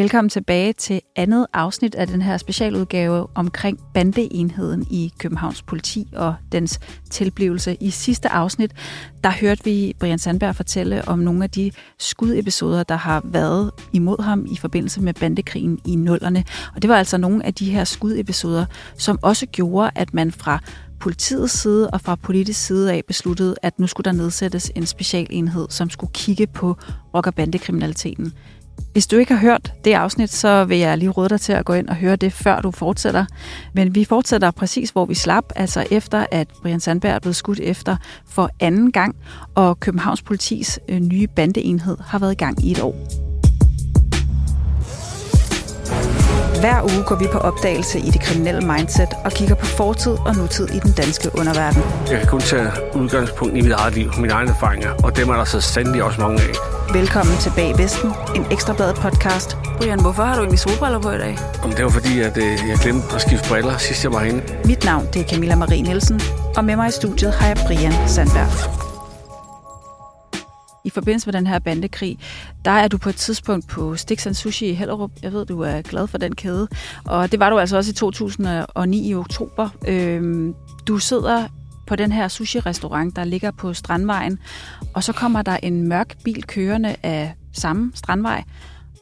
Velkommen tilbage til andet afsnit af den her specialudgave omkring bandeenheden i Københavns politi og dens tilblivelse. I sidste afsnit, der hørte vi Brian Sandberg fortælle om nogle af de skudepisoder, der har været imod ham i forbindelse med bandekrigen i nullerne. Og det var altså nogle af de her skudepisoder, som også gjorde, at man fra politiets side og fra politisk side af besluttede, at nu skulle der nedsættes en specialenhed, som skulle kigge på rock- og bandekriminaliteten. Hvis du ikke har hørt det afsnit, så vil jeg lige råde dig til at gå ind og høre det, før du fortsætter. Men vi fortsætter præcis, hvor vi slap, altså efter, at Brian Sandberg er blevet skudt efter for anden gang, og Københavns politis øh, nye bandeenhed har været i gang i et år. Hver uge går vi på opdagelse i det kriminelle mindset og kigger på fortid og nutid i den danske underverden. Jeg kan kun tage udgangspunkt i mit eget liv, mine egne erfaringer, og dem er der så sandelig også mange af. Velkommen til Bag Vesten, en ekstrabladet podcast. Brian, hvorfor har du egentlig solbriller på i dag? Om det var fordi, at øh, jeg glemte at skifte briller sidst jeg var herinde. Mit navn det er Camilla Marie Nielsen, og med mig i studiet har jeg Brian Sandberg. I forbindelse med den her bandekrig, der er du på et tidspunkt på Stix Sushi i Hellerup. Jeg ved, du er glad for den kæde. Og det var du altså også i 2009 i oktober. Øhm, du sidder på den her sushi-restaurant, der ligger på Strandvejen, og så kommer der en mørk bil kørende af samme Strandvej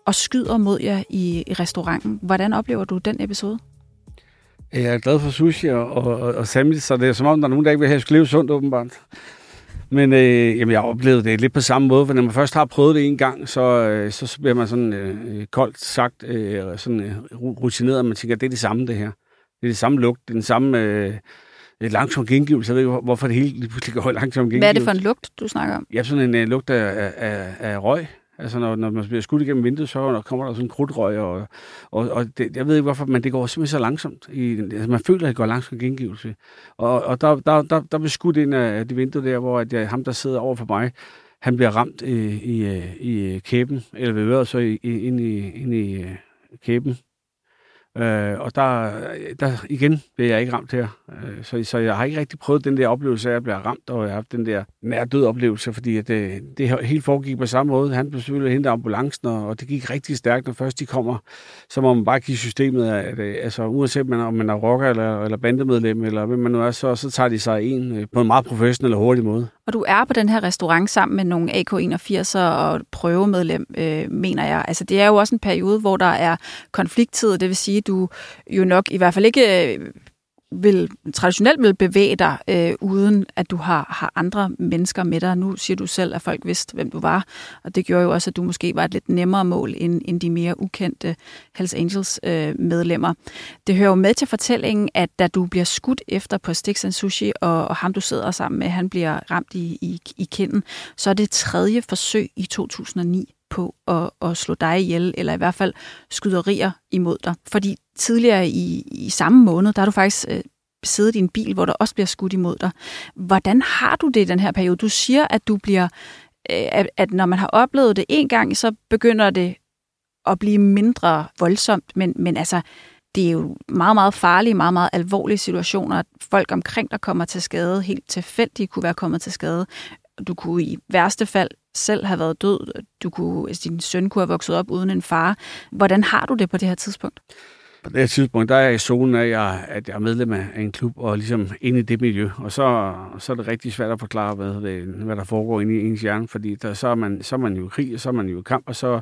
og skyder mod jer i, i restauranten. Hvordan oplever du den episode? Jeg er glad for sushi og, og, og, sandwich, så det er som om, der er nogen, der ikke vil have, at leve sundt, åbenbart. Men øh, jamen, jeg oplevede det lidt på samme måde, for når man først har prøvet det en gang, så, øh, så bliver man sådan øh, koldt sagt, øh, sådan øh, rutineret, og man tænker, det er det samme, det her. Det er det samme lugt, det er den samme øh, langsom gengivelse. Jeg ved ikke, hvorfor det hele lige pludselig går langsom gengivelse. Hvad er det for en lugt, du snakker om? Ja, sådan en øh, lugt af, af, af røg. Altså, når, når man bliver skudt igennem vinduet, så kommer der sådan en krudtrøg, og, og, og det, jeg ved ikke hvorfor, men det går simpelthen så langsomt. I, altså, man føler, at det går langsomt gengivelse. Og, og der, der, der, der bliver skudt ind af det vindue der, hvor at jeg, ham, der sidder over for mig, han bliver ramt i, i, i kæben, eller ved øret, så i, ind i, ind i øh, kæben. Øh, og der, der igen bliver jeg ikke ramt her. Øh, så, så jeg har ikke rigtig prøvet den der oplevelse af at blive ramt, og jeg har haft den der nær død oplevelse, fordi at øh, det, det helt foregik på samme måde. Han blev selvfølgelig hentet ambulancen, og, og det gik rigtig stærkt, når først de kommer. Så må man bare give systemet, at, at øh, altså, uanset man, om man er rocker eller, eller bandemedlem, eller hvem man nu er, så, så tager de sig en øh, på en meget professionel og hurtig måde. Og du er på den her restaurant sammen med nogle AK-81'er og prøvemedlem, øh, mener jeg. Altså, det er jo også en periode, hvor der er konflikttid, det vil sige, du jo nok i hvert fald ikke øh, vil traditionelt vil bevæge dig, øh, uden at du har, har andre mennesker med dig. Nu siger du selv, at folk vidste, hvem du var, og det gjorde jo også, at du måske var et lidt nemmere mål end, end de mere ukendte Hells Angels øh, medlemmer. Det hører jo med til fortællingen, at da du bliver skudt efter på Sticks and Sushi, og, og ham du sidder sammen med, han bliver ramt i, i, i kinden, så er det tredje forsøg i 2009 på at, at slå dig ihjel, eller i hvert fald skyderier imod dig. Fordi tidligere i, i samme måned, der har du faktisk øh, siddet i en bil, hvor der også bliver skudt imod dig. Hvordan har du det i den her periode? Du siger, at du bliver, øh, at, at når man har oplevet det en gang, så begynder det at blive mindre voldsomt, men, men altså, det er jo meget, meget farlige, meget, meget alvorlige situationer. Folk omkring der kommer til skade, helt tilfældigt kunne være kommet til skade. Du kunne i værste fald selv have været død. Du kunne, altså, din søn kunne have vokset op uden en far. Hvordan har du det på det her tidspunkt? På det her tidspunkt, der er jeg i zonen af, at jeg, at jeg er medlem af en klub, og ligesom inde i det miljø. Og så, så er det rigtig svært at forklare, hvad, det, hvad der foregår inde i ens hjerne, fordi der, så, er man, så er man jo i krig, og så er man jo i kamp, og så,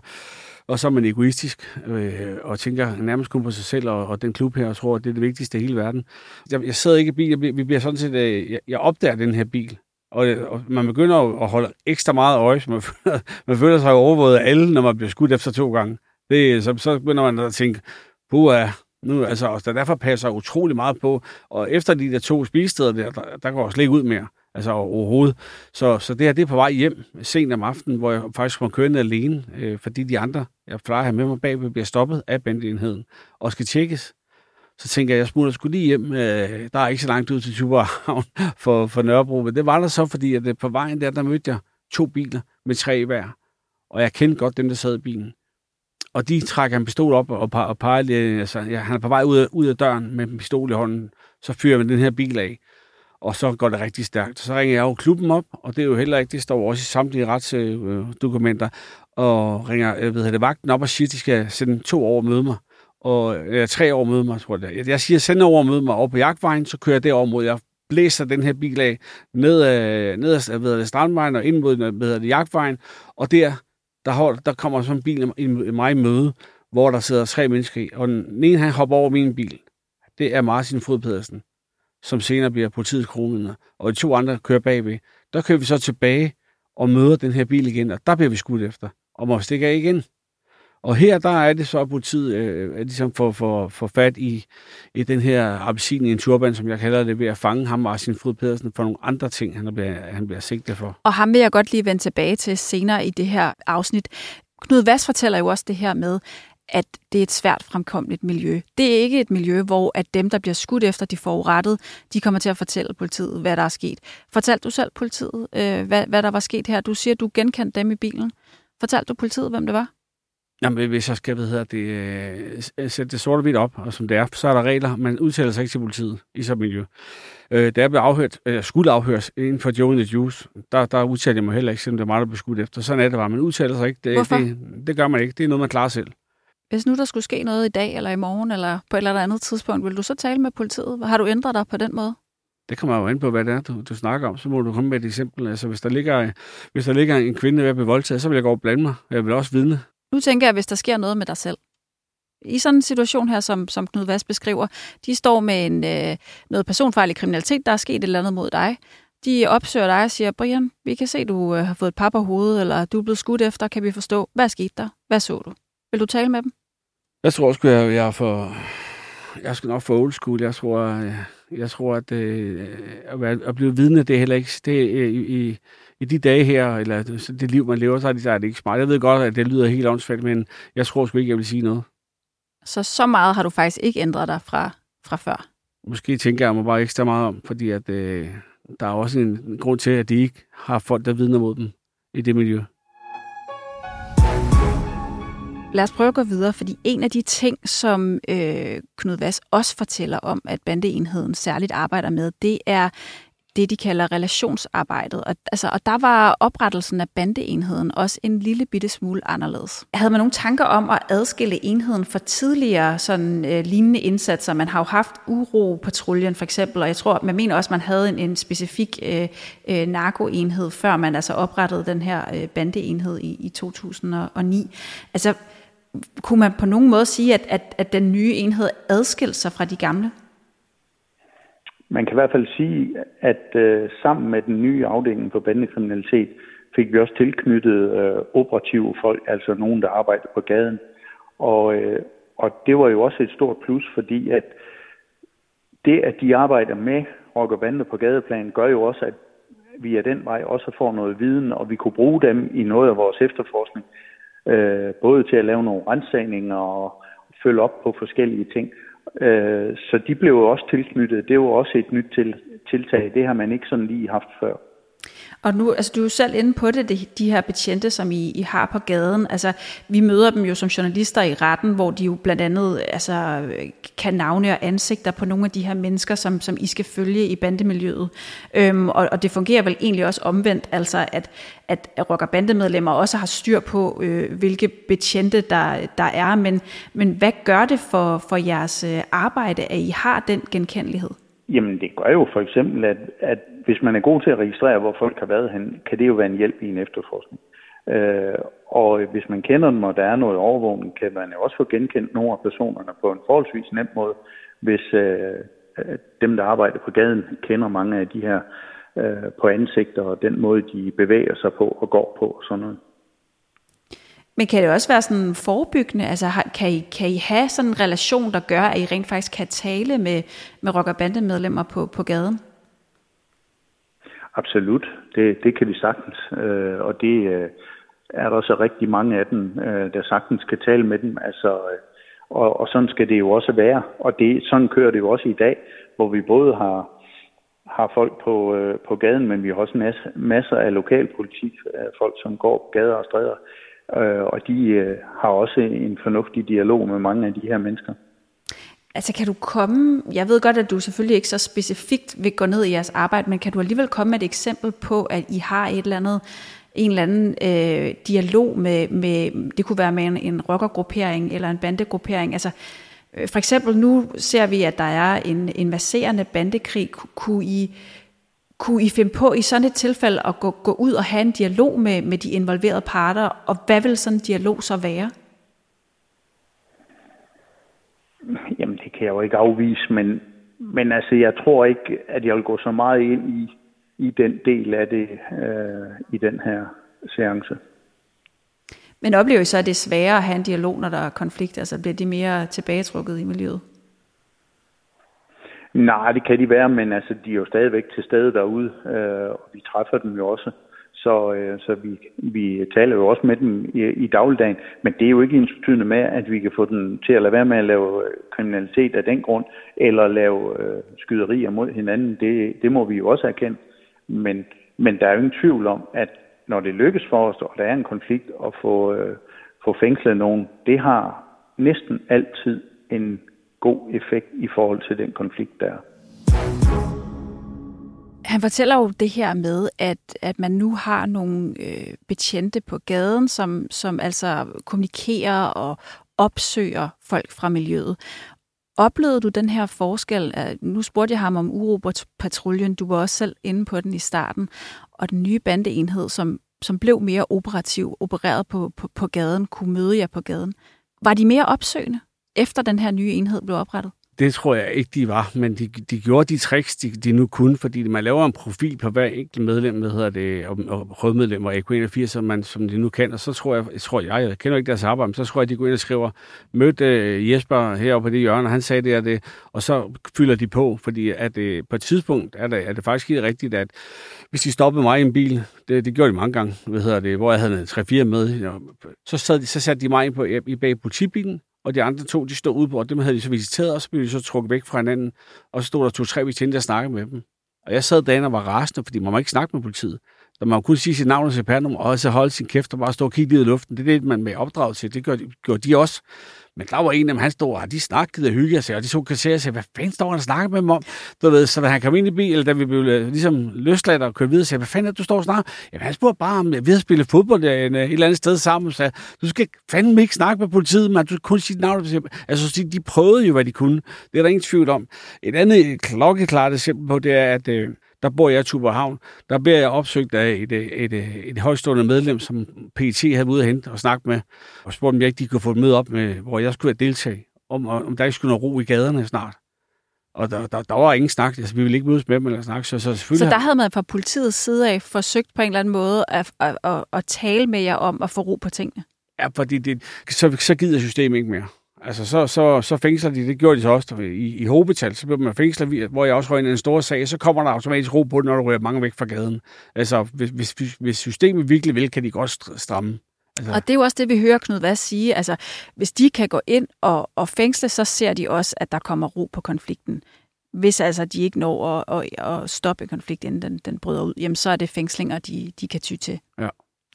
og så er man egoistisk øh, og tænker nærmest kun på sig selv og, og den klub her, og tror, at det er det vigtigste i hele verden. Jeg, jeg sidder ikke i bil, jeg, vi bliver sådan set, øh, jeg, jeg opdager den her bil, og, og man begynder at holde ekstra meget øje, så man føler, man føler sig overvåget af alle, når man bliver skudt efter to gange. Det, så, så begynder man at tænke, puha, nu, altså, og derfor passer utrolig meget på. Og efter de der to spisesteder der, der, der går slet ikke ud mere. Altså overhovedet. Så, så det her, det er på vej hjem sent om aftenen, hvor jeg faktisk kommer kørende alene, øh, fordi de andre, jeg plejer at have med mig bagved, bliver stoppet af bandeenheden og skal tjekkes. Så tænker jeg, jeg smutter skulle lige hjem. Øh, der er ikke så langt ud til Tuborghavn for, for Nørrebro, men det var der så, fordi at øh, på vejen der, der mødte jeg to biler med tre hver. Og jeg kendte godt dem, der sad i bilen. Og de trækker en pistol op og, og peger, altså, ja, han er på vej ud af, ud af døren med en pistol i hånden. Så fyrer man den her bil af. og så går det rigtig stærkt. Så ringer jeg jo klubben op, og det er jo heller ikke, det står også i samtlige retsdokumenter, og ringer øh, jeg ved det, vagten op og siger, at de skal sende to år og møde mig. Og ja, tre år møde mig, tror jeg. Jeg siger, send over og møde mig over på jagtvejen, så kører jeg derover mod. Jeg blæser den her bil af ned ad, ned ad ved det, strandvejen og ind mod ved det, jagtvejen. Og der, der, hold, der kommer sådan en bil i mig i møde, hvor der sidder tre mennesker i. Og den ene, han hopper over min bil. Det er Martin Fod Pedersen som senere bliver politiets kronvidner, og de to andre kører bagved. Der kører vi så tilbage og møder den her bil igen, og der bliver vi skudt efter, og må stikke af igen. Og her, der er det så, at politiet øh, ligesom får, for, for fat i, i den her appelsin i en turban, som jeg kalder det, ved at fange ham, Martin Frid Pedersen, for nogle andre ting, han bliver, han bliver sigtet for. Og ham vil jeg godt lige vende tilbage til senere i det her afsnit. Knud Vass fortæller jo også det her med, at det er et svært fremkommeligt miljø. Det er ikke et miljø, hvor at dem, der bliver skudt efter, de får rettet, de kommer til at fortælle politiet, hvad der er sket. Fortalte du selv politiet, øh, hvad, hvad der var sket her? Du siger, at du genkendte dem i bilen. Fortalte du politiet, hvem det var? Jamen, hvis jeg skal hvad det, øh, sætte det sort og hvidt op, og som det er, så er der regler. Man udtaler sig ikke til politiet i sådan miljø. Øh, da jeg blev afhørt, øh, skulle afhøres inden for Joe and the Juice, der, der udtalte jeg mig heller ikke, selvom det var mig, der blev skudt efter. Sådan er det bare. Man udtaler sig ikke. Det, Hvorfor? Det, det gør man ikke. Det er noget, man klarer selv. Hvis nu der skulle ske noget i dag, eller i morgen, eller på et eller andet tidspunkt, vil du så tale med politiet? Har du ændret dig på den måde? Det kommer jo ind på, hvad det er, du, du snakker om. Så må du komme med et eksempel. Altså, hvis der ligger, hvis der ligger en kvinde ved at blive voldtaget, så vil jeg gå og blande mig. Jeg vil også vidne. Nu tænker jeg, hvis der sker noget med dig selv. I sådan en situation her, som, som Knud Vass beskriver, de står med en, øh, noget personfarlig kriminalitet, der er sket et eller andet mod dig. De opsøger dig og siger, Brian, vi kan se, du øh, har fået et par på hovedet, eller du er blevet skudt efter, kan vi forstå. Hvad skete der? Hvad så du? Vil du tale med dem? Jeg tror også, jeg, jeg er for... Jeg skal nok for old school. Jeg tror, jeg, jeg tror at, øh, at blive vidne, det er heller ikke... Det, øh, i, i de dage her, eller det liv, man lever, så er det, så er det ikke smart. Jeg ved godt, at det lyder helt åndssvagt, men jeg tror sgu ikke, jeg vil sige noget. Så så meget har du faktisk ikke ændret dig fra, fra før? Måske tænker jeg mig bare ekstra meget om, fordi at, øh, der er også en grund til, at de ikke har folk, der vidner mod dem i det miljø. Lad os prøve at gå videre, fordi en af de ting, som øh, Knud Vass også fortæller om, at bandeenheden særligt arbejder med, det er det, de kalder relationsarbejdet. Og, altså, og der var oprettelsen af bandeenheden også en lille bitte smule anderledes. Havde man nogle tanker om at adskille enheden fra tidligere sådan, øh, lignende indsatser? Man har jo haft uropatruljen for eksempel, og jeg tror, man mener også, at man havde en, en specifik øh, øh, narkoenhed, før man altså oprettede den her øh, bandeenhed i, i 2009. Altså, kunne man på nogen måde sige, at, at, at den nye enhed adskilte sig fra de gamle? Man kan i hvert fald sige, at øh, sammen med den nye afdeling for bandekriminalitet fik vi også tilknyttet øh, operative folk, altså nogen, der arbejder på gaden. Og, øh, og det var jo også et stort plus, fordi at det, at de arbejder med rock og bande på gadeplan, gør jo også, at vi af den vej også får noget viden, og vi kunne bruge dem i noget af vores efterforskning øh, både til at lave nogle rensagninger og følge op på forskellige ting. Øh, så de blev også tilknyttet. Det var også et nyt til, tiltag. Det har man ikke sådan lige haft før. Og nu, altså du er jo selv inde på det, de, de her betjente, som I, I har på gaden. Altså, vi møder dem jo som journalister i retten, hvor de jo blandt andet altså, kan navne og ansigter på nogle af de her mennesker, som, som I skal følge i bandemiljøet. Øhm, og, og det fungerer vel egentlig også omvendt, altså at, at rocker bandemedlemmer også har styr på, øh, hvilke betjente der, der er. Men, men hvad gør det for, for jeres øh, arbejde, at I har den genkendelighed? Jamen, det gør jo for eksempel, at, at hvis man er god til at registrere, hvor folk har været hen, kan det jo være en hjælp i en efterforskning. Øh, og hvis man kender dem, og der er noget overvågning, kan man jo også få genkendt nogle af personerne på en forholdsvis nem måde, hvis øh, øh dem, der arbejder på gaden, kender mange af de her øh, på ansigter og den måde, de bevæger sig på og går på og sådan noget. Men kan det også være sådan forebyggende? Altså, kan I, kan I have sådan en relation, der gør, at I rent faktisk kan tale med, med rock- og bandemedlemmer på, på gaden? Absolut. Det, det kan de sagtens. Øh, og det øh, er der så rigtig mange af dem, øh, der sagtens kan tale med dem. Altså, øh, og, og sådan skal det jo også være. Og det, sådan kører det jo også i dag, hvor vi både har, har folk på, øh, på gaden, men vi har også masser, masser af lokalpolitik, øh, folk som går på gader og stræder, øh, og de øh, har også en fornuftig dialog med mange af de her mennesker. Altså kan du komme, jeg ved godt, at du selvfølgelig ikke så specifikt vil gå ned i jeres arbejde, men kan du alligevel komme med et eksempel på, at I har et eller andet, en eller anden øh, dialog med, med, det kunne være med en, en rockergruppering eller en bandegruppering, altså øh, for eksempel nu ser vi, at der er en, en masserende bandekrig. Kunne I, kunne I finde på i sådan et tilfælde at gå, gå ud og have en dialog med, med de involverede parter, og hvad vil sådan en dialog så være? Jamen, det kan jeg jo ikke afvise, men, men altså, jeg tror ikke, at jeg vil gå så meget ind i, i den del af det øh, i den her seance. Men oplever I så, at det er sværere at have en dialog, når der er konflikt? Altså bliver de mere tilbagetrukket i miljøet? Nej, det kan de være, men altså, de er jo stadigvæk til stede derude, øh, og vi træffer dem jo også. Så, øh, så vi, vi taler jo også med dem i, i dagligdagen, men det er jo ikke ens betydende med, at vi kan få dem til at lade være med at lave øh, kriminalitet af den grund, eller lave øh, skyderier mod hinanden. Det, det må vi jo også erkende. Men, men der er jo ingen tvivl om, at når det lykkes for os, og der er en konflikt, at få, øh, få fængslet nogen, det har næsten altid en god effekt i forhold til den konflikt, der er. Han fortæller jo det her med, at, at man nu har nogle øh, betjente på gaden, som, som altså kommunikerer og opsøger folk fra miljøet. Oplevede du den her forskel? Øh, nu spurgte jeg ham om Uropatruljen, du var også selv inde på den i starten, og den nye bandeenhed, som, som blev mere operativ, opereret på, på, på gaden, kunne møde jer på gaden. Var de mere opsøgende, efter den her nye enhed blev oprettet? Det tror jeg ikke, de var, men de, de gjorde de tricks, de, de nu kunne, fordi man laver en profil på hver enkelt medlem, hvad hedder det, og, og rødmedlem og AK81, som, man, som de nu kan, og så tror jeg, jeg, tror jeg, jeg kender ikke deres arbejde, men så tror jeg, de går ind og skriver, mødte øh, Jesper heroppe på det hjørne, og han sagde det og det, og så fylder de på, fordi at, øh, på et tidspunkt er det, er det faktisk helt rigtigt, at hvis de stoppede mig i en bil, det, det gjorde de mange gange, hvad hedder det, hvor jeg havde 3-4 med, så, sad de, så satte de mig ind på, i bag politibilen, og de andre to, de stod ude på, og dem havde de så visiteret, og så blev de så trukket væk fra hinanden, og så stod der to-tre betjente, der snakkede med dem. Og jeg sad derinde og var rasende, fordi man må ikke snakke med politiet. Så man kunne sige sit navn og sit nummer og så holde sin kæft og bare stå og kigge i luften. Det er det, man med opdraget til. Det gjorde, gjorde de også. Men der var en af dem, han stod, og de snakkede og hyggede sig, og de så kasserer og sagde, hvad fanden står han og snakker med dem om? Du ved, så da han kom ind i bilen, da vi blev øh, ligesom løsladt og kørte videre, sagde, hvad fanden er du står og snakker? Jamen, han spurgte bare, om vi havde spillet fodbold der, et, et eller andet sted sammen, og sagde, du skal fandme ikke snakke med politiet, men du skal kun sige navn. Altså, de prøvede jo, hvad de kunne. Det er der ingen tvivl om. Et andet klokkeklart eksempel på, det er, at øh, der bor jeg i Tuberhavn. Der bliver jeg opsøgt af et, et, et, et højstående medlem, som PET havde ude at hente og snakke med, og spurgte, om jeg ikke de kunne få et møde op med, hvor jeg skulle deltage, om, om der ikke skulle noget ro i gaderne snart. Og der, der, der var ingen snak. Altså, vi ville ikke mødes med dem eller snakke. Så, så, så der havde man fra politiets side af forsøgt på en eller anden måde at, at, at, at tale med jer om at få ro på tingene? Ja, fordi det, så, så gider systemet ikke mere. Altså, så, så, så fængsler de, det gjorde de så også i, i hovedbetal, så bliver man fængslet, hvor jeg også røg ind i en stor sag, så kommer der automatisk ro på det, når du ryger mange væk fra gaden. Altså, hvis, hvis, hvis systemet virkelig vil, kan de godt stramme. Altså. Og det er jo også det, vi hører Knud Hvad sige. Altså, hvis de kan gå ind og, og fængsle, så ser de også, at der kommer ro på konflikten. Hvis altså de ikke når at, at, at stoppe konflikten, inden den, den bryder ud, jamen så er det fængslinger, de, de kan ty til. Ja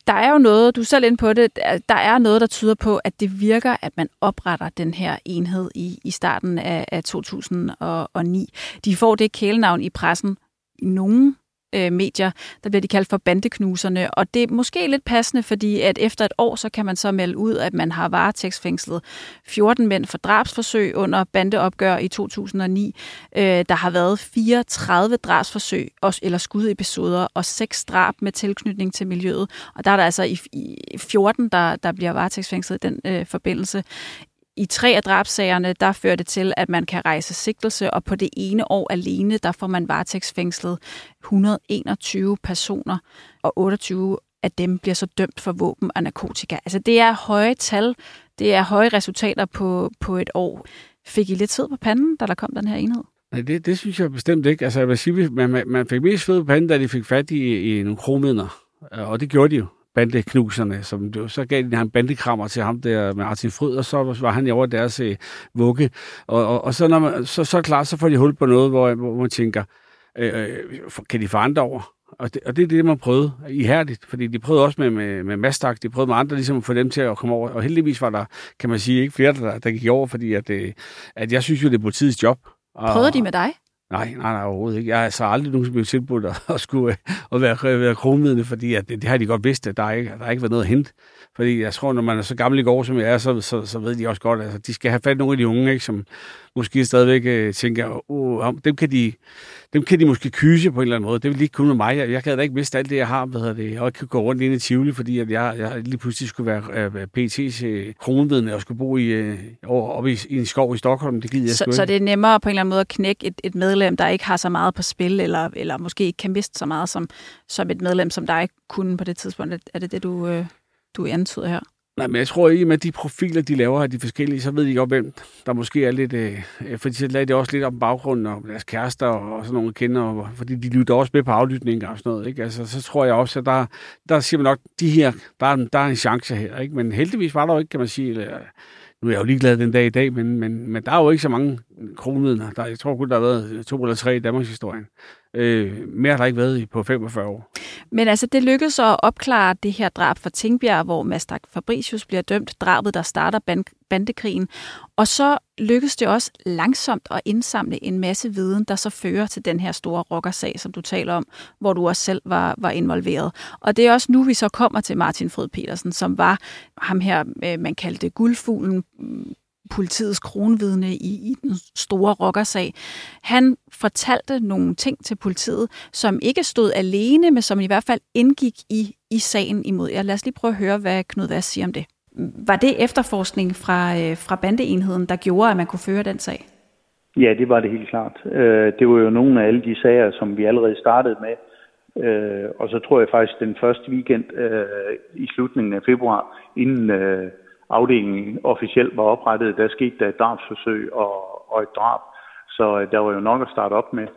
der er jo noget, du er selv inde på det, der er noget, der tyder på, at det virker, at man opretter den her enhed i, i starten af, af 2009. De får det kælenavn i pressen. Nogen øh, medier, der bliver de kaldt for bandeknuserne, og det er måske lidt passende, fordi at efter et år, så kan man så melde ud, at man har varetægtsfængslet 14 mænd for drabsforsøg under bandeopgør i 2009. Øh, der har været 34 drabsforsøg eller skudepisoder og seks drab med tilknytning til miljøet, og der er der altså i, i 14, der, der bliver varetægtsfængslet i den øh, forbindelse i tre af drabsagerne, der fører det til, at man kan rejse sigtelse, og på det ene år alene, der får man varetægtsfængslet 121 personer, og 28 af dem bliver så dømt for våben og narkotika. Altså det er høje tal, det er høje resultater på, på et år. Fik I lidt sved på panden, da der kom den her enhed? Nej, det, det synes jeg bestemt ikke. Altså, jeg vil sige, man, man fik mest sved på panden, da de fik fat i, i nogle kromidler. Og det gjorde de jo bandeknuserne, som det, så gav de ham bandekrammer til ham der med Martin Fryd, og så var han over deres øh, vugge. Og, og, og så, når man, så, så klart, så får de hul på noget, hvor, hvor man tænker, øh, øh kan de forandre over? Og det, og det er det, man prøvede ihærdigt, fordi de prøvede også med, med, med Mastak, de prøvede med andre ligesom at få dem til at komme over. Og heldigvis var der, kan man sige, ikke flere, der, der gik over, fordi at, øh, at jeg synes jo, det er politiets job. Og, prøvede de med dig? Nej, nej, nej, overhovedet ikke. Jeg har altså aldrig nogensinde blevet tilbudt at, at skulle øh, at være, være kronvidende, fordi at det, det, har de godt vidst, at der ikke, der ikke været noget at hente. Fordi jeg tror, når man er så gammel i går, som jeg er, så, så, så ved de også godt, at altså, de skal have fat nogle af de unge, ikke, som måske stadigvæk øh, tænker, uh, dem, kan de, dem kan de måske kyse på en eller anden måde. Det vil ikke kunne med mig. Jeg, jeg kan da ikke miste alt det, jeg har, hvad det, og ikke kan gå rundt ind i Tivoli, fordi at jeg, jeg lige pludselig skulle være uh, PT's uh, kronvidende og skulle bo i, uh, oppe i, i en skov i Stockholm. Det gider jeg så, så det er nemmere på en eller anden måde at knække et, et medlem, der ikke har så meget på spil, eller, eller måske ikke kan miste så meget som, som et medlem, som dig kunne på det tidspunkt. Er det det, du... Uh du antyder her? Nej, men jeg tror ikke, med de profiler, de laver af de forskellige, så ved de godt, hvem der måske er lidt... Øh, fordi så lader de også lidt om baggrunden og deres kærester og sådan nogle kender, og, fordi de lytter også med på aflytning og sådan noget. Ikke? Altså, så tror jeg også, at der, der siger man nok, de her, der er, der er en chance her. Ikke? Men heldigvis var der jo ikke, kan man sige, eller, nu er jeg jo ligeglad den dag i dag, men, men, men der er jo ikke så mange kronvidner. Der, jeg tror kun, der har været to eller tre i Danmarks historien. Øh, mere har der ikke været i på 45 år. Men altså, det lykkedes at opklare det her drab for Tingbjerg, hvor Mastak Fabricius bliver dømt, drabet, der starter bandekrigen. Og så lykkedes det også langsomt at indsamle en masse viden, der så fører til den her store rockersag, som du taler om, hvor du også selv var, var involveret. Og det er også nu, vi så kommer til Martin Frød Petersen, som var ham her, øh, man kaldte guldfuglen politiets kronvidne i, i den store rockersag. Han fortalte nogle ting til politiet, som ikke stod alene, men som i hvert fald indgik i, i sagen imod jer. Lad os lige prøve at høre, hvad Knud Vass siger om det. Var det efterforskning fra, øh, fra bandeenheden, der gjorde, at man kunne føre den sag? Ja, det var det helt klart. Øh, det var jo nogle af alle de sager, som vi allerede startede med. Øh, og så tror jeg faktisk, den første weekend i slutningen af februar, inden afdelingen officielt var oprettet, der skete der et drabsforsøg og, og et drab. Så øh, der var jo nok at starte op med.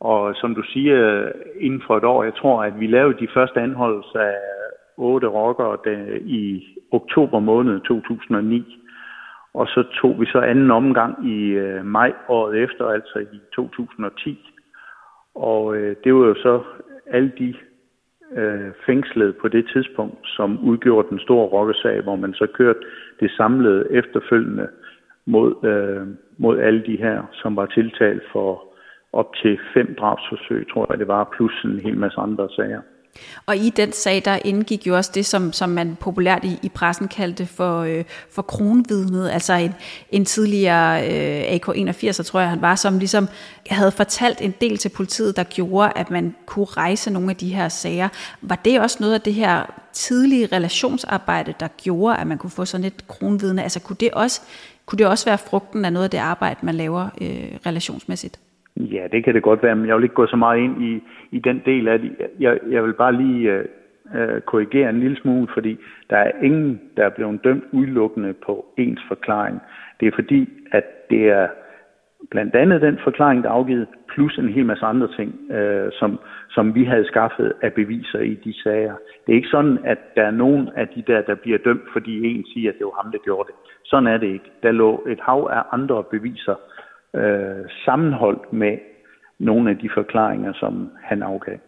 Og som du siger, inden for et år, jeg tror, at vi lavede de første anholdelser af otte rockere i oktober måned 2009. Og så tog vi så anden omgang i øh, maj året efter, altså i 2010. Og øh, det var jo så alle de øh, fængslet på det tidspunkt, som udgjorde den store rokkesag, hvor man så kørte det samlede efterfølgende mod, øh, mod alle de her, som var tiltalt for op til fem drabsforsøg, tror jeg det var, plus en hel masse andre sager. Og i den sag, der indgik jo også det, som, som man populært i, i pressen kaldte for, øh, for kronvidnet, altså en, en tidligere øh, AK-81, tror jeg han var, som ligesom havde fortalt en del til politiet, der gjorde, at man kunne rejse nogle af de her sager. Var det også noget af det her tidlige relationsarbejde, der gjorde, at man kunne få sådan et kronvidne? Altså kunne det også, kunne det også være frugten af noget af det arbejde, man laver øh, relationsmæssigt? Ja, det kan det godt være, men jeg vil ikke gå så meget ind i, i den del af det. Jeg, jeg vil bare lige øh, øh, korrigere en lille smule, fordi der er ingen, der er blevet dømt udelukkende på ens forklaring. Det er fordi, at det er blandt andet den forklaring, der er afgivet, plus en hel masse andre ting, øh, som, som vi havde skaffet af beviser i de sager. Det er ikke sådan, at der er nogen af de der, der bliver dømt, fordi en siger, at det var ham, der gjorde det. Sådan er det ikke. Der lå et hav af andre beviser, øh, sammenholdt med nogle af de forklaringer, som han afgav.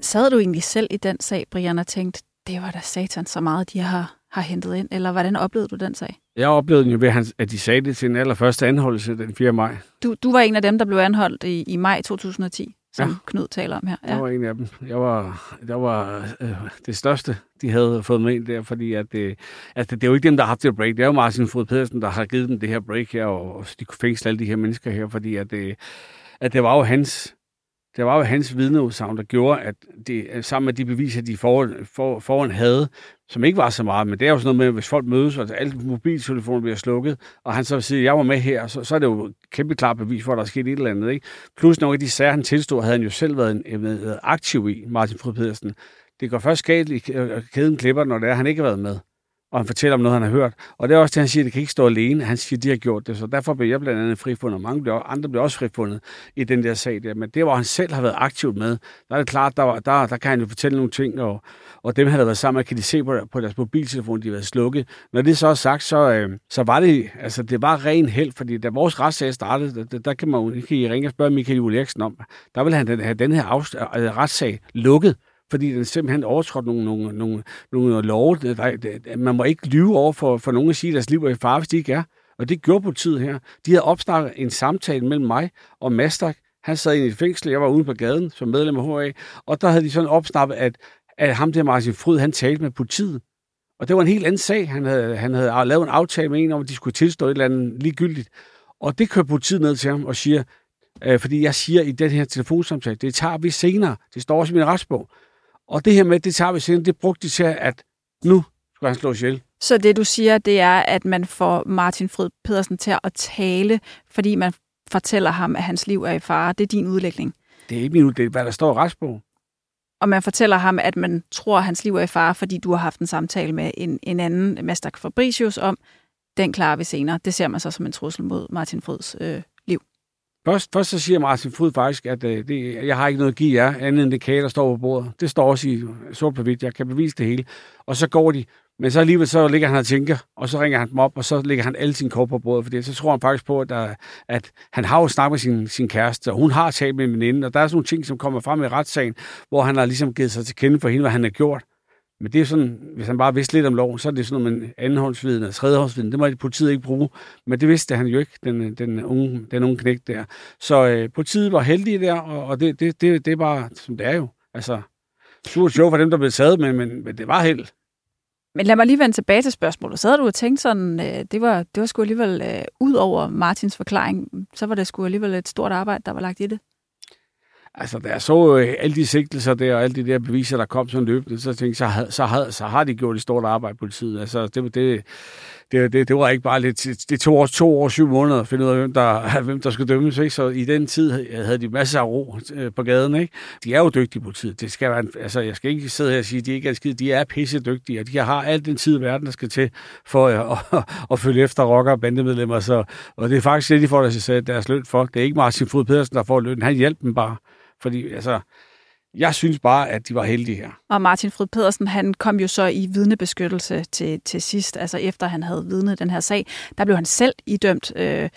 Sad du egentlig selv i den sag, Brian, og tænkte, det var da satan så meget, de har, har hentet ind? Eller hvordan oplevede du den sag? Jeg oplevede den jo ved, at de sagde det til den allerførste anholdelse den 4. maj. Du, du var en af dem, der blev anholdt i, i maj 2010 som ja. Knud taler om her. Ja. Jeg var en af dem. Jeg var, jeg var øh, det største, de havde fået med ind der, fordi at det, altså, det er jo ikke dem, der har haft det break. Det er jo Martin Fod Pedersen, der har givet dem det her break her, og, og de kunne fængsle alle de her mennesker her, fordi at det, at det var jo hans det var jo hans vidneudsagn, der gjorde, at det, øh, sammen med de beviser, de foran, for, foran havde, som ikke var så meget, men det er jo sådan noget med, hvis folk mødes, og alle mobiltelefoner bliver slukket, og han så siger, jeg var med her, så, så er det jo kæmpe klart bevis for, at der er sket et eller andet. Ikke? Plus nogle af de sager, han tilstod, havde han jo selv været, en, en, aktiv i, Martin Frød Pedersen. Det går først galt i øh, kæden klipper, når det er, han ikke har været med og han fortæller om noget, han har hørt. Og det er også det, han siger, det kan ikke stå alene. Han siger, de har gjort det. Så derfor blev jeg blandt andet frifundet, og mange blev, andre blev også frifundet i den der sag der. Men det, hvor han selv har været aktivt med, der er det klart, der, var, der, der kan han jo fortælle nogle ting, og, og dem, han har været sammen med, kan de se på, på deres mobiltelefon, de har været slukket. Når det så er sagt, så, øh, så var det, altså, det var ren held, fordi da vores retssag startede, der, der kan man jo ikke ringe og spørge Michael Juhl Eriksen om, der vil han have den her afs- øh, retssag lukket fordi den simpelthen overtrådte nogle, nogle, nogle, nogle love. Man må ikke lyve over for, for nogen at sige, at deres liv er i fare, hvis de ikke er. Og det gjorde politiet her. De havde opstartet en samtale mellem mig og Mastak. Han sad i et fængsel, jeg var ude på gaden som medlem af HA, og der havde de sådan opsnappet, at, at ham der Martin Fryd, han talte med politiet. Og det var en helt anden sag. Han havde, han havde lavet en aftale med en om, at de skulle tilstå et eller andet ligegyldigt. Og det kører politiet ned til ham og siger, øh, fordi jeg siger i den her telefonsamtale, det tager vi senere. Det står også i min retsbog. Og det her med, det tager vi senere, det brugte de til, at nu skal han slå ihjel. Så det, du siger, det er, at man får Martin Frid Pedersen til at tale, fordi man fortæller ham, at hans liv er i fare. Det er din udlægning. Det er ikke min udlægning, hvad der står i retsbogen. Og man fortæller ham, at man tror, at hans liv er i fare, fordi du har haft en samtale med en, en anden, Master Fabricius, om, den klarer vi senere. Det ser man så som en trussel mod Martin Frids øh, Først, først så siger Martin Fryd faktisk, at øh, det, jeg har ikke noget at give jer, andet end det kage, der står på bordet. Det står også i sort på hvidt. Jeg kan bevise det hele. Og så går de. Men så alligevel så ligger han og tænker, og så ringer han dem op, og så ligger han alle sine kort på bordet, fordi så tror han faktisk på, at, der, at han har jo snakket med sin, sin kæreste, og hun har talt med en veninde, og der er sådan nogle ting, som kommer frem i retssagen, hvor han har ligesom givet sig til kende for hende, hvad han har gjort. Men det er sådan, hvis han bare vidste lidt om loven, så er det sådan noget med andenhåndsviden og tredjehåndsviden. Det må politiet ikke bruge. Men det vidste han jo ikke, den, den, unge, den unge knægt der. Så øh, politiet var heldige der, og, og det, det, det, det er bare, som det er jo. Altså, surt sjov for dem, der blev taget, men, men, men det var held. Men lad mig lige vende tilbage til spørgsmålet. Så havde du og tænkte sådan, øh, det var, det var sgu alligevel, øh, ud over Martins forklaring, så var det sgu alligevel et stort arbejde, der var lagt i det. Altså, da jeg så øh, alle de sigtelser der, og alle de der beviser, der kom sådan løbende, så tænkte jeg, så, har, så, havde, så har de gjort et stort arbejde på politiet. Altså, det, det, det, det, det var ikke bare lidt... Det tog også to år, syv måneder at finde ud af, hvem der, hvem der skulle dømmes. Ikke? Så i den tid havde de masser af ro øh, på gaden. Ikke? De er jo dygtige politiet. Det skal være, altså, jeg skal ikke sidde her og sige, at de ikke er skide. De er pisse dygtige, og de har alt den tid i verden, der skal til for at, at, at følge efter rocker og bandemedlemmer. Så, og det er faktisk det, de får deres løn for. Det er ikke Martin Frud Pedersen, der får løn. Han hjælper dem bare. Fordi altså, jeg synes bare, at de var heldige her. Og Martin Frid Pedersen, han kom jo så i vidnebeskyttelse til, til sidst, altså efter han havde vidnet den her sag. Der blev han selv idømt øh,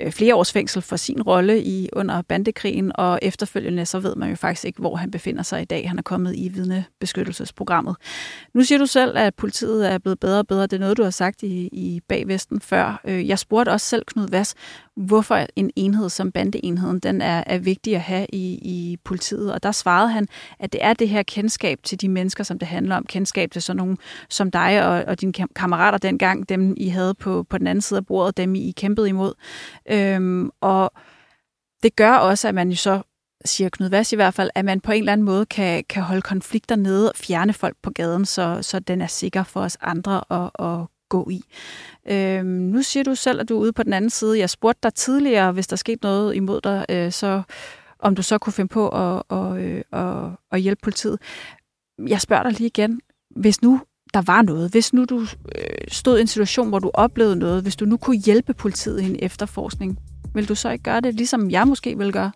Øh, flere års fængsel for sin rolle i under bandekrigen, og efterfølgende så ved man jo faktisk ikke, hvor han befinder sig i dag. Han er kommet i vidnebeskyttelsesprogrammet. Nu siger du selv, at politiet er blevet bedre og bedre. Det er noget, du har sagt i, i bagvesten før. Øh, jeg spurgte også selv Knud Vass, hvorfor en enhed som bandeenheden, den er, er vigtig at have i, i politiet. Og der svarede han, at det er det her kendskab til de mennesker, som det handler om. Kendskab til sådan nogen som dig og, og dine kammerater dengang, dem I havde på, på den anden side af bordet, dem I kæmpede imod. Øhm, og det gør også, at man jo så siger Knud Vass i hvert fald, at man på en eller anden måde kan, kan holde konflikter nede og fjerne folk på gaden, så, så den er sikker for os andre at, at gå i. Øhm, nu siger du selv, at du er ude på den anden side. Jeg spurgte dig tidligere, hvis der skete noget imod dig, øh, så om du så kunne finde på at, at, øh, at, at hjælpe politiet. Jeg spørger dig lige igen. Hvis nu der var noget, hvis nu du øh, stod i en situation, hvor du oplevede noget, hvis du nu kunne hjælpe politiet i en efterforskning, vil du så ikke gøre det, ligesom jeg måske vil gøre?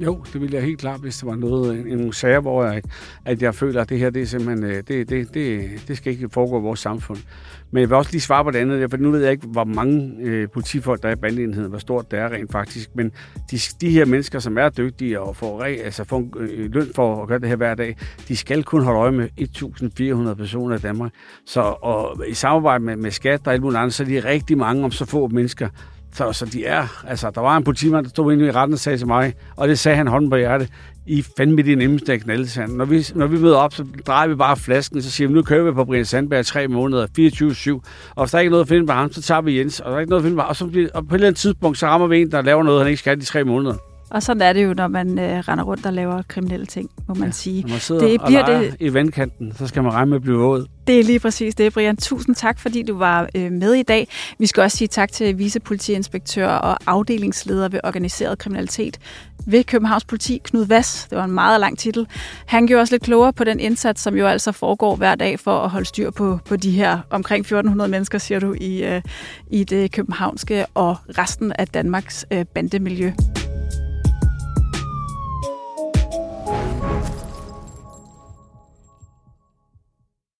Jo, det ville jeg helt klart, hvis det var noget, en, en sager, hvor jeg, at jeg føler, at det her, det er simpelthen, øh, det, det, det, det skal ikke foregå i vores samfund. Men jeg vil også lige svare på det andet, for nu ved jeg ikke, hvor mange øh, politifolk der er i bandeenheden, hvor stort det er rent faktisk. Men de, de her mennesker, som er dygtige og får, altså får øh, løn for at gøre det her hver dag, de skal kun holde øje med 1.400 personer i Danmark. Så og i samarbejde med, med skat og alt muligt andet, så er de rigtig mange om så få mennesker. Så, så de er, altså, der var en politimand, der stod inde i retten og sagde til mig, og det sagde han hånden på hjertet, I fandme de nemmeste knalde, Når vi, når vi møder op, så drejer vi bare flasken, så siger vi, nu kører vi på Brian Sandberg tre måneder, 24-7, og hvis der er ikke noget at finde på ham, så tager vi Jens, og der er ikke noget at finde på ham, og, så bliver, og på et eller andet tidspunkt, så rammer vi en, der laver noget, han ikke skal de tre måneder. Og sådan er det jo, når man øh, render rundt og laver kriminelle ting, må man ja, sige. Når man sidder det bliver og det... i vandkanten, så skal man regne med at blive våd. Det er lige præcis det, Brian. Tusind tak, fordi du var øh, med i dag. Vi skal også sige tak til vicepolitiinspektør og afdelingsleder ved organiseret kriminalitet ved Københavns Politi, Knud Vass. Det var en meget lang titel. Han gjorde os lidt klogere på den indsats, som jo altså foregår hver dag for at holde styr på, på de her omkring 1400 mennesker, siger du, i, øh, i det københavnske og resten af Danmarks øh, bandemiljø.